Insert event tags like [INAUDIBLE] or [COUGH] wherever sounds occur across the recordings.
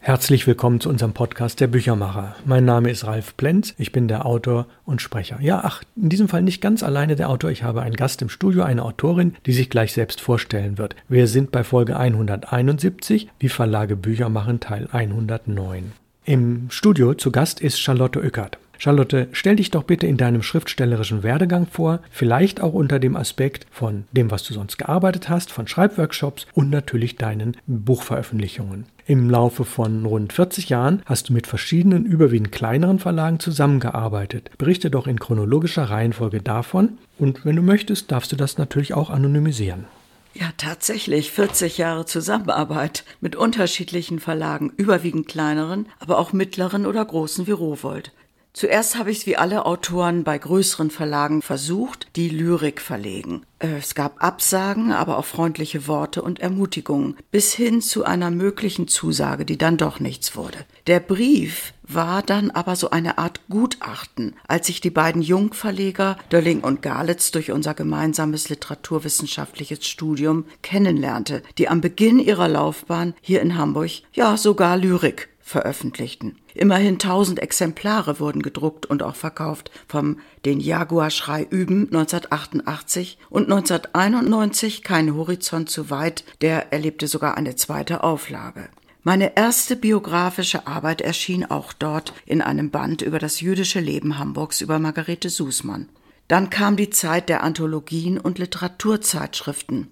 Herzlich willkommen zu unserem Podcast Der Büchermacher. Mein Name ist Ralf Plenz, ich bin der Autor und Sprecher. Ja, ach, in diesem Fall nicht ganz alleine der Autor, ich habe einen Gast im Studio, eine Autorin, die sich gleich selbst vorstellen wird. Wir sind bei Folge 171, wie Verlage Bücher machen, Teil 109. Im Studio zu Gast ist Charlotte Oeckert. Charlotte, stell dich doch bitte in deinem schriftstellerischen Werdegang vor, vielleicht auch unter dem Aspekt von dem, was du sonst gearbeitet hast, von Schreibworkshops und natürlich deinen Buchveröffentlichungen. Im Laufe von rund 40 Jahren hast du mit verschiedenen, überwiegend kleineren Verlagen zusammengearbeitet. Berichte doch in chronologischer Reihenfolge davon und wenn du möchtest, darfst du das natürlich auch anonymisieren. Ja, tatsächlich 40 Jahre Zusammenarbeit mit unterschiedlichen Verlagen, überwiegend kleineren, aber auch mittleren oder großen wie Rowold. Zuerst habe ich es wie alle Autoren bei größeren Verlagen versucht, die Lyrik verlegen. Äh, es gab Absagen, aber auch freundliche Worte und Ermutigungen, bis hin zu einer möglichen Zusage, die dann doch nichts wurde. Der Brief war dann aber so eine Art Gutachten, als ich die beiden Jungverleger Dölling und Galitz durch unser gemeinsames literaturwissenschaftliches Studium kennenlernte, die am Beginn ihrer Laufbahn hier in Hamburg ja sogar Lyrik veröffentlichten. Immerhin tausend Exemplare wurden gedruckt und auch verkauft vom Den Jaguar-Schrei üben 1988 und 1991 Kein Horizont zu weit, der erlebte sogar eine zweite Auflage. Meine erste biografische Arbeit erschien auch dort in einem Band über das jüdische Leben Hamburgs über Margarete Sußmann. Dann kam die Zeit der Anthologien und Literaturzeitschriften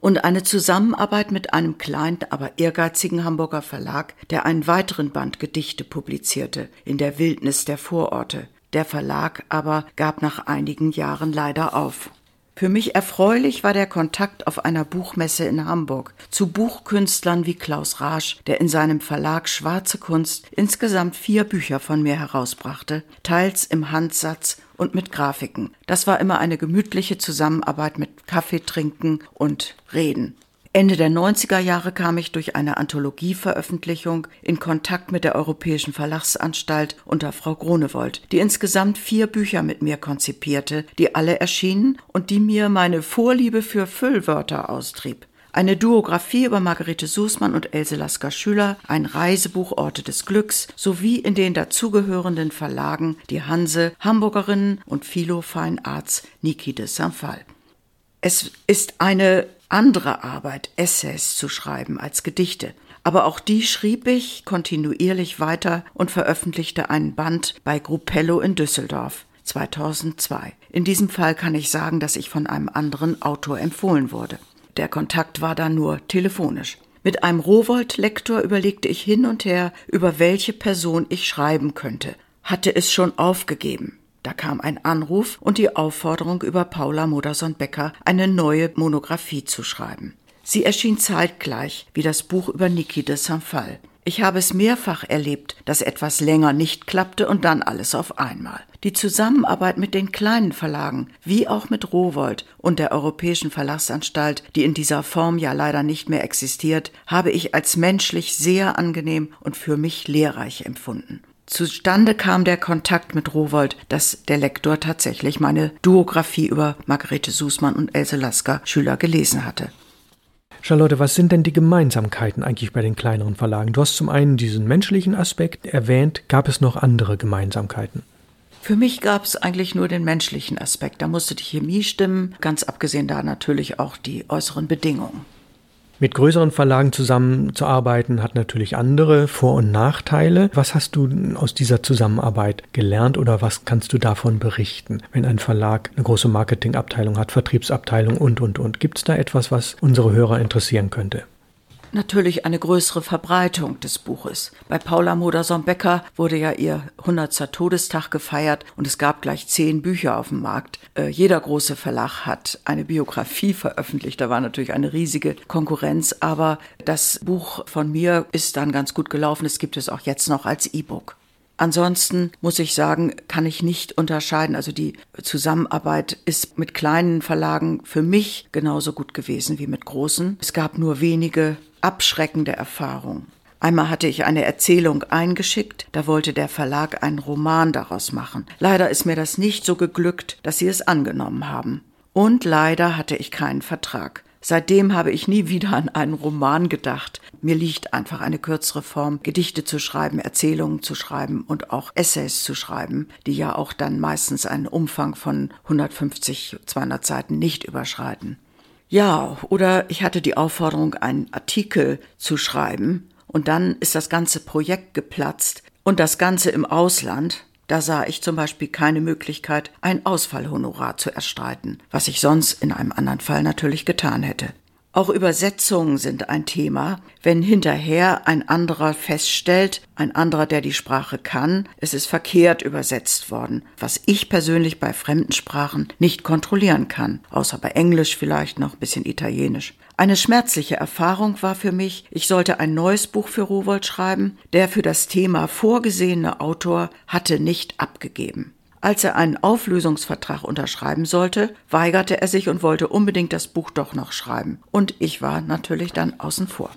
und eine Zusammenarbeit mit einem kleinen, aber ehrgeizigen Hamburger Verlag, der einen weiteren Band Gedichte publizierte, in der Wildnis der Vororte. Der Verlag aber gab nach einigen Jahren leider auf. Für mich erfreulich war der Kontakt auf einer Buchmesse in Hamburg zu Buchkünstlern wie Klaus Rasch, der in seinem Verlag Schwarze Kunst insgesamt vier Bücher von mir herausbrachte, teils im Handsatz und mit Grafiken. Das war immer eine gemütliche Zusammenarbeit mit Kaffee trinken und Reden. Ende der 90er Jahre kam ich durch eine Anthologieveröffentlichung in Kontakt mit der Europäischen Verlagsanstalt unter Frau Gronewold, die insgesamt vier Bücher mit mir konzipierte, die alle erschienen und die mir meine Vorliebe für Füllwörter austrieb. Eine Duographie über Margarete Sußmann und Else Lasker Schüler, ein Reisebuch Orte des Glücks sowie in den dazugehörenden Verlagen die Hanse, Hamburgerinnen und Philo Fine Arts Niki de Saint-Phal. Es ist eine andere Arbeit, Essays zu schreiben als Gedichte. Aber auch die schrieb ich kontinuierlich weiter und veröffentlichte einen Band bei Gruppello in Düsseldorf 2002. In diesem Fall kann ich sagen, dass ich von einem anderen Autor empfohlen wurde. Der Kontakt war dann nur telefonisch. Mit einem Rowold-Lektor überlegte ich hin und her, über welche Person ich schreiben könnte. Hatte es schon aufgegeben. Da kam ein Anruf und die Aufforderung, über Paula Modersohn-Becker eine neue Monographie zu schreiben. Sie erschien zeitgleich wie das Buch über Niki de Saint-Phal. Ich habe es mehrfach erlebt, dass etwas länger nicht klappte und dann alles auf einmal. Die Zusammenarbeit mit den kleinen Verlagen, wie auch mit Rowold und der Europäischen Verlagsanstalt, die in dieser Form ja leider nicht mehr existiert, habe ich als menschlich sehr angenehm und für mich lehrreich empfunden. Zustande kam der Kontakt mit Rowold, dass der Lektor tatsächlich meine Duographie über Margarete Sußmann und Else Lasker Schüler gelesen hatte. Charlotte, was sind denn die Gemeinsamkeiten eigentlich bei den kleineren Verlagen? Du hast zum einen diesen menschlichen Aspekt erwähnt. Gab es noch andere Gemeinsamkeiten? Für mich gab es eigentlich nur den menschlichen Aspekt. Da musste die Chemie stimmen, ganz abgesehen da natürlich auch die äußeren Bedingungen. Mit größeren Verlagen zusammenzuarbeiten hat natürlich andere Vor- und Nachteile. Was hast du aus dieser Zusammenarbeit gelernt oder was kannst du davon berichten, wenn ein Verlag eine große Marketingabteilung hat, Vertriebsabteilung und, und, und? Gibt es da etwas, was unsere Hörer interessieren könnte? Natürlich eine größere Verbreitung des Buches. Bei Paula Modersohn-Becker wurde ja ihr 100. Todestag gefeiert und es gab gleich zehn Bücher auf dem Markt. Äh, jeder große Verlag hat eine Biografie veröffentlicht. Da war natürlich eine riesige Konkurrenz, aber das Buch von mir ist dann ganz gut gelaufen. Es gibt es auch jetzt noch als E-Book. Ansonsten muss ich sagen, kann ich nicht unterscheiden. Also die Zusammenarbeit ist mit kleinen Verlagen für mich genauso gut gewesen wie mit großen. Es gab nur wenige abschreckende Erfahrungen. Einmal hatte ich eine Erzählung eingeschickt, da wollte der Verlag einen Roman daraus machen. Leider ist mir das nicht so geglückt, dass sie es angenommen haben. Und leider hatte ich keinen Vertrag. Seitdem habe ich nie wieder an einen Roman gedacht. Mir liegt einfach eine kürzere Form, Gedichte zu schreiben, Erzählungen zu schreiben und auch Essays zu schreiben, die ja auch dann meistens einen Umfang von 150, 200 Seiten nicht überschreiten. Ja, oder ich hatte die Aufforderung, einen Artikel zu schreiben und dann ist das ganze Projekt geplatzt und das Ganze im Ausland. Da sah ich zum Beispiel keine Möglichkeit, ein Ausfallhonorar zu erstreiten, was ich sonst in einem anderen Fall natürlich getan hätte. Auch Übersetzungen sind ein Thema, wenn hinterher ein anderer feststellt, ein anderer, der die Sprache kann, es ist verkehrt übersetzt worden, was ich persönlich bei fremden Sprachen nicht kontrollieren kann, außer bei Englisch vielleicht noch ein bisschen Italienisch. Eine schmerzliche Erfahrung war für mich, ich sollte ein neues Buch für Rowold schreiben, der für das Thema vorgesehene Autor hatte nicht abgegeben. Als er einen Auflösungsvertrag unterschreiben sollte, weigerte er sich und wollte unbedingt das Buch doch noch schreiben. Und ich war natürlich dann außen vor.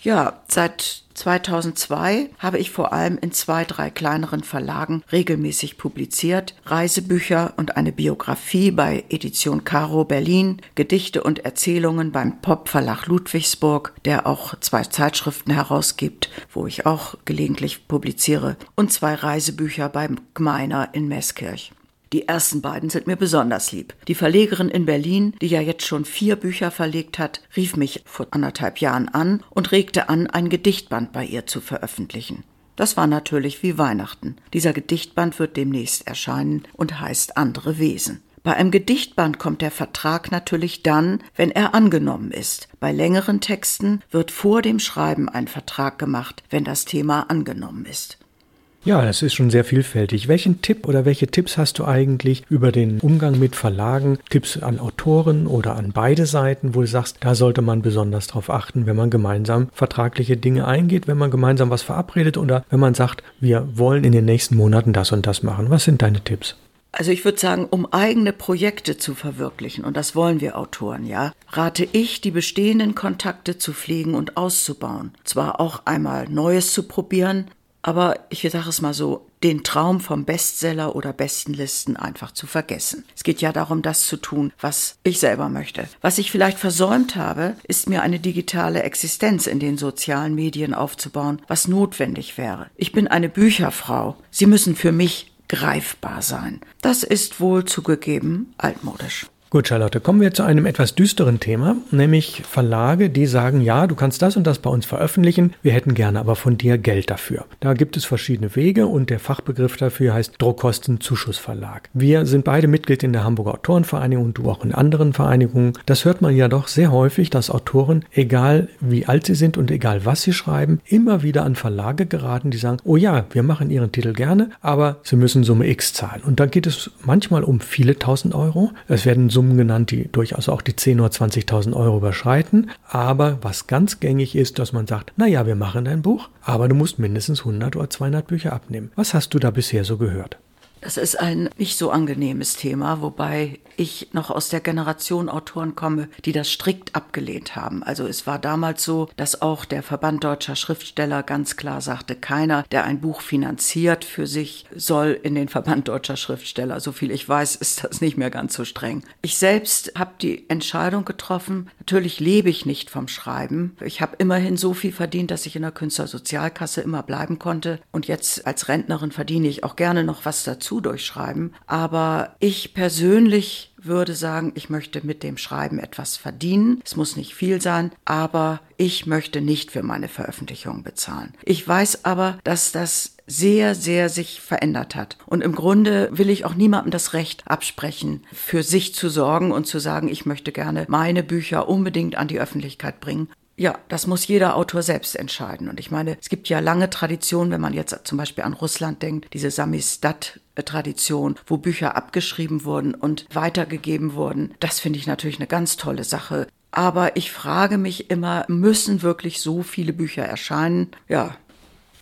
Ja, seit 2002 habe ich vor allem in zwei, drei kleineren Verlagen regelmäßig publiziert. Reisebücher und eine Biografie bei Edition Caro Berlin, Gedichte und Erzählungen beim Pop-Verlag Ludwigsburg, der auch zwei Zeitschriften herausgibt, wo ich auch gelegentlich publiziere, und zwei Reisebücher beim Gmeiner in Meßkirch. Die ersten beiden sind mir besonders lieb. Die Verlegerin in Berlin, die ja jetzt schon vier Bücher verlegt hat, rief mich vor anderthalb Jahren an und regte an, ein Gedichtband bei ihr zu veröffentlichen. Das war natürlich wie Weihnachten. Dieser Gedichtband wird demnächst erscheinen und heißt Andere Wesen. Bei einem Gedichtband kommt der Vertrag natürlich dann, wenn er angenommen ist. Bei längeren Texten wird vor dem Schreiben ein Vertrag gemacht, wenn das Thema angenommen ist. Ja, das ist schon sehr vielfältig. Welchen Tipp oder welche Tipps hast du eigentlich über den Umgang mit Verlagen? Tipps an Autoren oder an beide Seiten, wo du sagst, da sollte man besonders drauf achten, wenn man gemeinsam vertragliche Dinge eingeht, wenn man gemeinsam was verabredet oder wenn man sagt, wir wollen in den nächsten Monaten das und das machen. Was sind deine Tipps? Also ich würde sagen, um eigene Projekte zu verwirklichen, und das wollen wir Autoren, ja, rate ich, die bestehenden Kontakte zu pflegen und auszubauen. Zwar auch einmal Neues zu probieren, aber ich sage es mal so, den Traum vom Bestseller oder Bestenlisten einfach zu vergessen. Es geht ja darum, das zu tun, was ich selber möchte. Was ich vielleicht versäumt habe, ist mir eine digitale Existenz in den sozialen Medien aufzubauen, was notwendig wäre. Ich bin eine Bücherfrau. Sie müssen für mich greifbar sein. Das ist wohl zugegeben altmodisch. Gut, Charlotte, kommen wir zu einem etwas düsteren Thema, nämlich Verlage, die sagen, ja, du kannst das und das bei uns veröffentlichen, wir hätten gerne aber von dir Geld dafür. Da gibt es verschiedene Wege und der Fachbegriff dafür heißt Druckkostenzuschussverlag. Wir sind beide Mitglied in der Hamburger Autorenvereinigung und du auch in anderen Vereinigungen. Das hört man ja doch sehr häufig, dass Autoren, egal wie alt sie sind und egal was sie schreiben, immer wieder an Verlage geraten, die sagen, oh ja, wir machen ihren Titel gerne, aber sie müssen Summe X zahlen. Und da geht es manchmal um viele tausend Euro. Es werden Summen genannt, die durchaus auch die 10.000 oder 20.000 Euro überschreiten. Aber was ganz gängig ist, dass man sagt, naja, wir machen dein Buch, aber du musst mindestens 100 oder 200 Bücher abnehmen. Was hast du da bisher so gehört? Das ist ein nicht so angenehmes Thema, wobei ich noch aus der Generation Autoren komme, die das strikt abgelehnt haben. Also es war damals so, dass auch der Verband deutscher Schriftsteller ganz klar sagte, keiner, der ein Buch finanziert für sich, soll in den Verband deutscher Schriftsteller. So viel ich weiß, ist das nicht mehr ganz so streng. Ich selbst habe die Entscheidung getroffen, natürlich lebe ich nicht vom Schreiben. Ich habe immerhin so viel verdient, dass ich in der Künstlersozialkasse immer bleiben konnte. Und jetzt als Rentnerin verdiene ich auch gerne noch was dazu durchschreiben. Aber ich persönlich würde sagen, ich möchte mit dem Schreiben etwas verdienen. Es muss nicht viel sein, aber ich möchte nicht für meine Veröffentlichung bezahlen. Ich weiß aber, dass das sehr, sehr sich verändert hat. Und im Grunde will ich auch niemandem das Recht absprechen, für sich zu sorgen und zu sagen, ich möchte gerne meine Bücher unbedingt an die Öffentlichkeit bringen. Ja, das muss jeder Autor selbst entscheiden. Und ich meine, es gibt ja lange Traditionen, wenn man jetzt zum Beispiel an Russland denkt, diese Samisdat-Tradition, wo Bücher abgeschrieben wurden und weitergegeben wurden. Das finde ich natürlich eine ganz tolle Sache. Aber ich frage mich immer, müssen wirklich so viele Bücher erscheinen? Ja,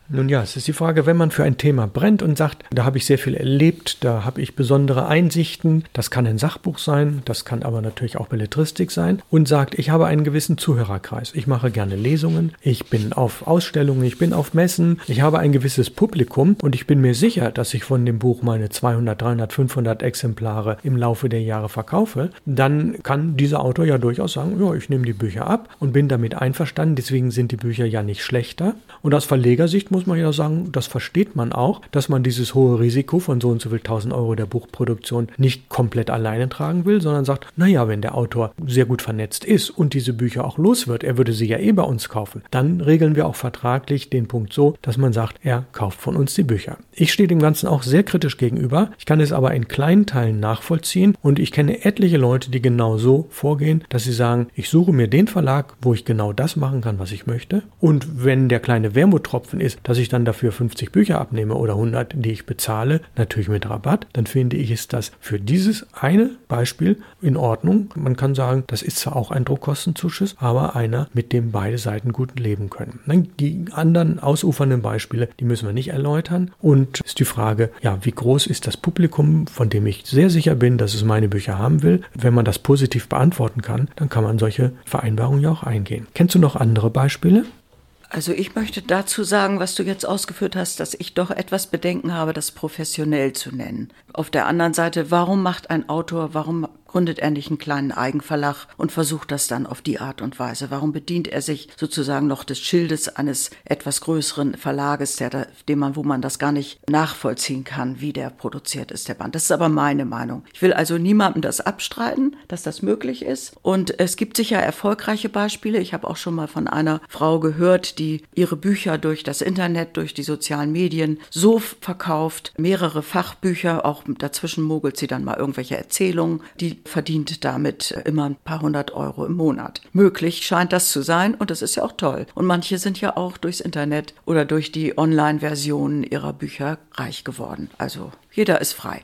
Nun ja, es ist die Frage, wenn man für ein Thema brennt und sagt, da habe ich sehr viel erlebt, da habe ich besondere Einsichten, das kann ein Sachbuch sein, das kann aber natürlich auch Belletristik sein und sagt, ich habe einen gewissen Zuhörerkreis. Ich mache gerne Lesungen, ich bin auf Ausstellungen, ich bin auf Messen, ich habe ein gewisses Publikum und ich bin mir sicher, dass ich von dem Buch meine 200, 300, 500 Exemplare im Laufe der Jahre verkaufe, dann kann dieser Autor ja durchaus sagen, ja, ich nehme die Bücher ab und bin damit einverstanden, deswegen sind die Bücher ja nicht schlechter. Und aus Verlegersicht muss man ja sagen, das versteht man auch, dass man dieses hohe Risiko von so und so viel 1000 Euro der Buchproduktion nicht komplett alleine tragen will, sondern sagt, naja, wenn der Autor sehr gut vernetzt ist und diese Bücher auch los wird, er würde sie ja eh bei uns kaufen, dann regeln wir auch vertraglich den Punkt so, dass man sagt, er kauft von uns die Bücher. Ich stehe dem Ganzen auch sehr kritisch gegenüber. Ich kann es aber in kleinen Teilen nachvollziehen und ich kenne etliche Leute, die genau so vorgehen, dass sie sagen, ich suche mir den Verlag, wo ich genau das machen kann, was ich möchte. Und wenn der kleine Wermuttropfen ist, dass ich dann dafür 50 Bücher abnehme oder 100, die ich bezahle, natürlich mit Rabatt, dann finde ich, ist das für dieses eine Beispiel in Ordnung. Man kann sagen, das ist zwar auch ein Druckkostenzuschuss, aber einer, mit dem beide Seiten gut leben können. Die anderen ausufernden Beispiele, die müssen wir nicht erläutern. Und ist die Frage, ja, wie groß ist das Publikum, von dem ich sehr sicher bin, dass es meine Bücher haben will? Wenn man das positiv beantworten kann, dann kann man solche Vereinbarungen ja auch eingehen. Kennst du noch andere Beispiele? Also ich möchte dazu sagen, was du jetzt ausgeführt hast, dass ich doch etwas Bedenken habe, das professionell zu nennen. Auf der anderen Seite, warum macht ein Autor, warum gründet nicht einen kleinen Eigenverlag und versucht das dann auf die Art und Weise? Warum bedient er sich sozusagen noch des Schildes eines etwas größeren Verlages, der, dem man, wo man das gar nicht nachvollziehen kann, wie der produziert ist, der Band? Das ist aber meine Meinung. Ich will also niemandem das abstreiten, dass das möglich ist. Und es gibt sicher erfolgreiche Beispiele. Ich habe auch schon mal von einer Frau gehört, die ihre Bücher durch das Internet, durch die sozialen Medien so verkauft, mehrere Fachbücher, auch dazwischen mogelt sie dann mal irgendwelche Erzählungen, die verdient damit immer ein paar hundert Euro im Monat. Möglich scheint das zu sein und das ist ja auch toll. Und manche sind ja auch durchs Internet oder durch die Online-Versionen ihrer Bücher reich geworden. Also jeder ist frei.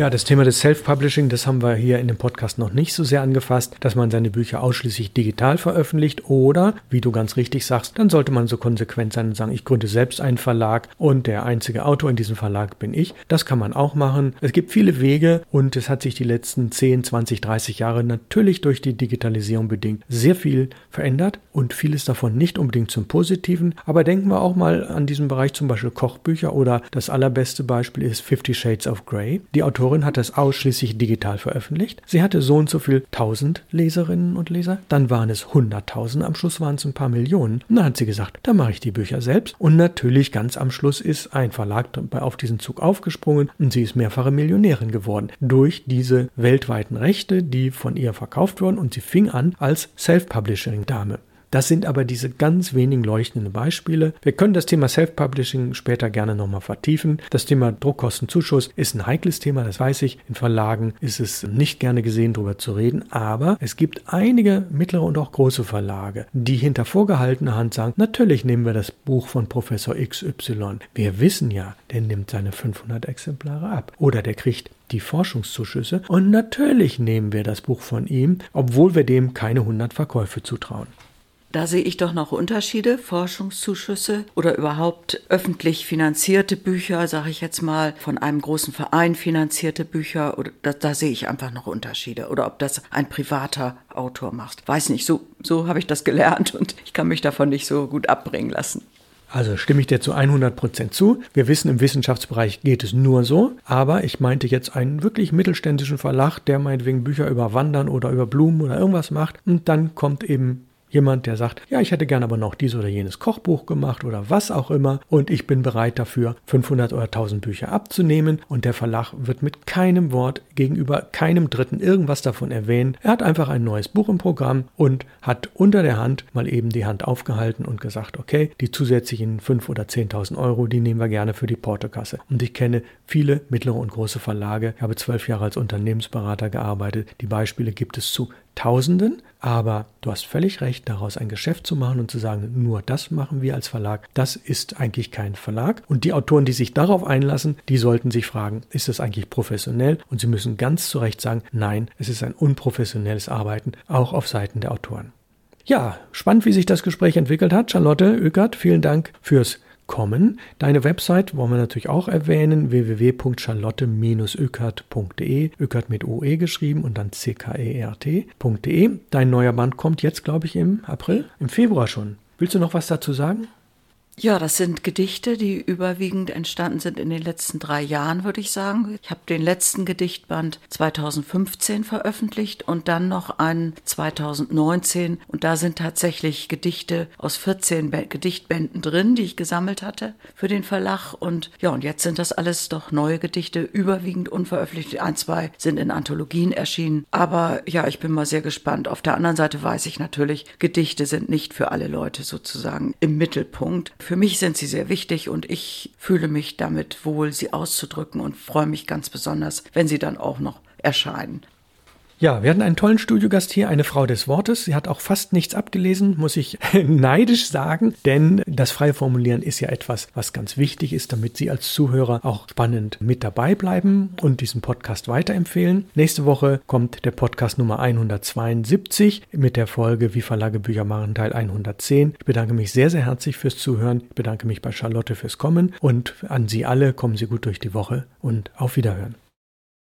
Ja, das Thema des Self-Publishing, das haben wir hier in dem Podcast noch nicht so sehr angefasst, dass man seine Bücher ausschließlich digital veröffentlicht oder, wie du ganz richtig sagst, dann sollte man so konsequent sein und sagen, ich gründe selbst einen Verlag und der einzige Autor in diesem Verlag bin ich. Das kann man auch machen. Es gibt viele Wege und es hat sich die letzten 10, 20, 30 Jahre natürlich durch die Digitalisierung bedingt sehr viel verändert und vieles davon nicht unbedingt zum Positiven. Aber denken wir auch mal an diesen Bereich zum Beispiel Kochbücher oder das allerbeste Beispiel ist Fifty Shades of Grey. Die Autorin Autorin hat es ausschließlich digital veröffentlicht. Sie hatte so und so viel tausend Leserinnen und Leser. Dann waren es hunderttausend, am Schluss waren es ein paar Millionen. Und dann hat sie gesagt, da mache ich die Bücher selbst. Und natürlich ganz am Schluss ist ein Verlag auf diesen Zug aufgesprungen und sie ist mehrfache Millionärin geworden. Durch diese weltweiten Rechte, die von ihr verkauft wurden und sie fing an als Self-Publishing-Dame. Das sind aber diese ganz wenigen leuchtenden Beispiele. Wir können das Thema Self-Publishing später gerne nochmal vertiefen. Das Thema Druckkostenzuschuss ist ein heikles Thema, das weiß ich. In Verlagen ist es nicht gerne gesehen, darüber zu reden. Aber es gibt einige mittlere und auch große Verlage, die hinter vorgehaltener Hand sagen, natürlich nehmen wir das Buch von Professor XY. Wir wissen ja, der nimmt seine 500 Exemplare ab. Oder der kriegt die Forschungszuschüsse. Und natürlich nehmen wir das Buch von ihm, obwohl wir dem keine 100 Verkäufe zutrauen. Da sehe ich doch noch Unterschiede, Forschungszuschüsse oder überhaupt öffentlich finanzierte Bücher, sage ich jetzt mal, von einem großen Verein finanzierte Bücher. Oder da, da sehe ich einfach noch Unterschiede. Oder ob das ein privater Autor macht. Weiß nicht, so, so habe ich das gelernt [LAUGHS] und ich kann mich davon nicht so gut abbringen lassen. Also stimme ich dir zu 100 Prozent zu. Wir wissen, im Wissenschaftsbereich geht es nur so. Aber ich meinte jetzt einen wirklich mittelständischen Verlag, der meinetwegen Bücher über Wandern oder über Blumen oder irgendwas macht. Und dann kommt eben Jemand, der sagt, ja, ich hätte gern aber noch dies oder jenes Kochbuch gemacht oder was auch immer und ich bin bereit dafür, 500 oder 1000 Bücher abzunehmen und der Verlag wird mit keinem Wort gegenüber keinem Dritten irgendwas davon erwähnen. Er hat einfach ein neues Buch im Programm und hat unter der Hand mal eben die Hand aufgehalten und gesagt, okay, die zusätzlichen 5 oder 10.000 Euro, die nehmen wir gerne für die Portokasse. Und ich kenne viele mittlere und große Verlage. Ich habe zwölf Jahre als Unternehmensberater gearbeitet. Die Beispiele gibt es zu Tausenden, aber du hast völlig recht, daraus ein Geschäft zu machen und zu sagen, nur das machen wir als Verlag, das ist eigentlich kein Verlag. Und die Autoren, die sich darauf einlassen, die sollten sich fragen, ist das eigentlich professionell? Und sie müssen ganz zu Recht sagen, nein, es ist ein unprofessionelles Arbeiten, auch auf Seiten der Autoren. Ja, spannend, wie sich das Gespräch entwickelt hat. Charlotte Öckert, vielen Dank fürs kommen. Deine Website wollen wir natürlich auch erwähnen, www.charlotte-ökert.de, Ökert mit OE geschrieben und dann C-K-E-R-T.de. Dein neuer Band kommt jetzt, glaube ich, im April, im Februar schon. Willst du noch was dazu sagen? Ja, das sind Gedichte, die überwiegend entstanden sind in den letzten drei Jahren, würde ich sagen. Ich habe den letzten Gedichtband 2015 veröffentlicht und dann noch einen 2019. Und da sind tatsächlich Gedichte aus 14 Gedichtbänden drin, die ich gesammelt hatte für den Verlag. Und ja, und jetzt sind das alles doch neue Gedichte, überwiegend unveröffentlicht. Ein, zwei sind in Anthologien erschienen. Aber ja, ich bin mal sehr gespannt. Auf der anderen Seite weiß ich natürlich, Gedichte sind nicht für alle Leute sozusagen im Mittelpunkt. Für mich sind sie sehr wichtig und ich fühle mich damit wohl, sie auszudrücken und freue mich ganz besonders, wenn sie dann auch noch erscheinen. Ja, wir hatten einen tollen Studiogast hier, eine Frau des Wortes. Sie hat auch fast nichts abgelesen, muss ich [LAUGHS] neidisch sagen, denn das freie Formulieren ist ja etwas, was ganz wichtig ist, damit Sie als Zuhörer auch spannend mit dabei bleiben und diesen Podcast weiterempfehlen. Nächste Woche kommt der Podcast Nummer 172 mit der Folge Wie Verlage Bücher machen Teil 110. Ich bedanke mich sehr, sehr herzlich fürs Zuhören. Ich bedanke mich bei Charlotte fürs Kommen und an Sie alle kommen Sie gut durch die Woche und auf Wiederhören.